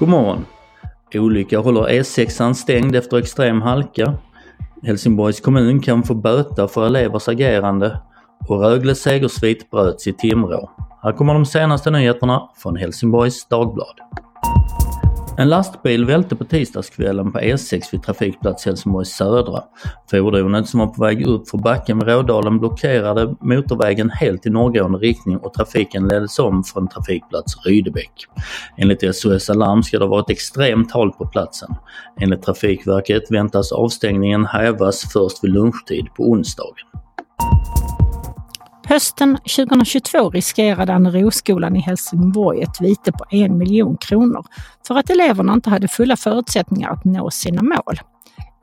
God morgon! Olycka håller E6 stängd efter extrem halka. Helsingborgs kommun kan få böta för elevers agerande och Rögles segersvit bröts i Timrå. Här kommer de senaste nyheterna från Helsingborgs Dagblad. En lastbil välte på tisdagskvällen på E6 vid trafikplats Helsingborg södra. Fordonet som var på väg upp för backen vid Rådalen blockerade motorvägen helt i norrgående riktning och trafiken leddes om från trafikplats Rydebäck. Enligt SOS Alarm ska det ha varit extremt halt på platsen. Enligt Trafikverket väntas avstängningen hävas först vid lunchtid på onsdagen. Hösten 2022 riskerade Anneroskolan i Helsingborg ett vite på en miljon kronor för att eleverna inte hade fulla förutsättningar att nå sina mål.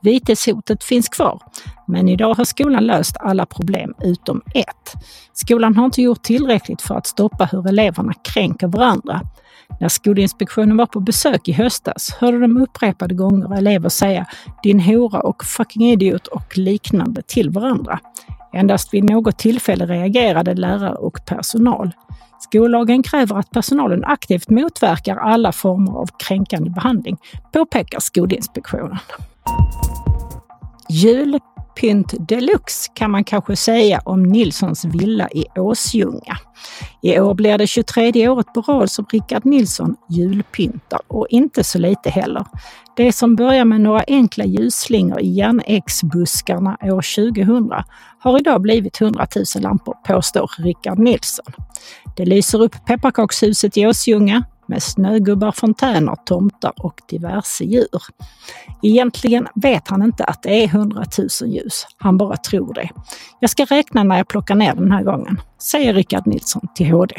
Viteshotet finns kvar, men idag har skolan löst alla problem utom ett. Skolan har inte gjort tillräckligt för att stoppa hur eleverna kränker varandra. När Skolinspektionen var på besök i höstas hörde de upprepade gånger elever säga “din hora” och “fucking idiot” och liknande till varandra. Endast vid något tillfälle reagerade lärare och personal. Skollagen kräver att personalen aktivt motverkar alla former av kränkande behandling, påpekar Skolinspektionen. Pynt deluxe kan man kanske säga om Nilssons villa i Åsljunga. I år blir det 23 året på rad som Rickard Nilsson julpyntar och inte så lite heller. Det som börjar med några enkla ljusslingor i järnäcksbuskarna år 2000 har idag blivit 100 000 lampor, påstår Rickard Nilsson. Det lyser upp pepparkakshuset i Åsljunga med snögubbar, fontäner, tomtar och diverse djur. Egentligen vet han inte att det är 100 000 ljus. Han bara tror det. Jag ska räkna när jag plockar ner den här gången, säger Rickard Nilsson till HD.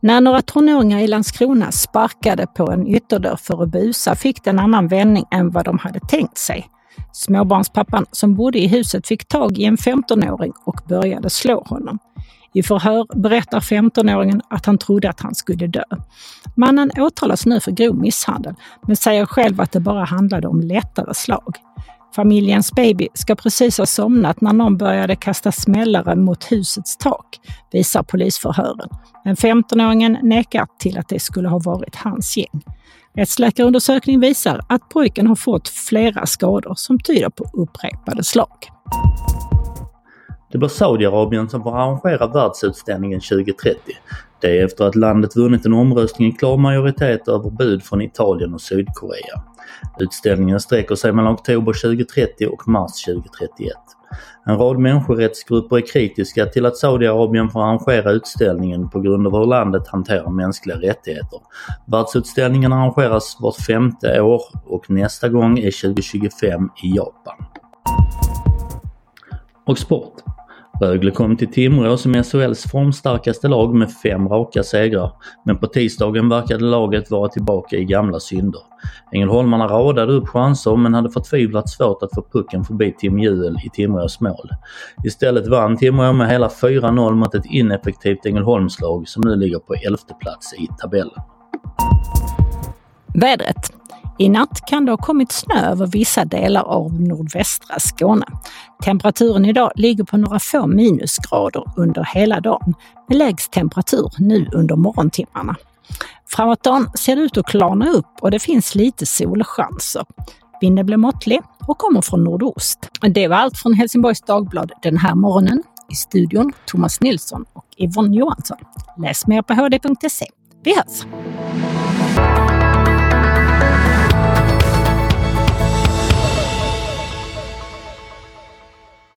När några tonåringar i Landskrona sparkade på en ytterdörr för att busa fick det en annan vändning än vad de hade tänkt sig. Småbarnspappan som bodde i huset fick tag i en 15-åring och började slå honom. I förhör berättar 15-åringen att han trodde att han skulle dö. Mannen åtalas nu för grov misshandel, men säger själv att det bara handlade om lättare slag. Familjens baby ska precis ha somnat när någon började kasta smällare mot husets tak, visar polisförhören. Men 15-åringen nekar till att det skulle ha varit hans gäng. Rättsläkarundersökning visar att pojken har fått flera skador som tyder på upprepade slag. Det blir Saudiarabien som får arrangera världsutställningen 2030. Det är efter att landet vunnit en omröstning i klar majoritet över bud från Italien och Sydkorea. Utställningen sträcker sig mellan oktober 2030 och mars 2031. En rad människorättsgrupper är kritiska till att Saudiarabien får arrangera utställningen på grund av hur landet hanterar mänskliga rättigheter. Världsutställningen arrangeras vart femte år och nästa gång är 2025 i Japan. Och sport. Rögle kom till Timrå som SHLs formstarkaste lag med fem raka segrar, men på tisdagen verkade laget vara tillbaka i gamla synder. Ängelholmarna radade upp chanser men hade förtvivlat svårt att få pucken förbi Tim Juel i Timrås mål. Istället vann Timrå med hela 4-0 mot ett ineffektivt Ängelholmslag som nu ligger på elfte plats i tabellen. Vädret. I natt kan det ha kommit snö över vissa delar av nordvästra Skåne. Temperaturen idag ligger på några få minusgrader under hela dagen med lägst temperatur nu under morgontimmarna. Framåt dagen ser det ut att klarna upp och det finns lite solchanser. Vinden blir måttlig och kommer från nordost. Det var allt från Helsingborgs Dagblad den här morgonen. I studion Thomas Nilsson och Yvonne Johansson. Läs mer på hd.se. Vi hörs!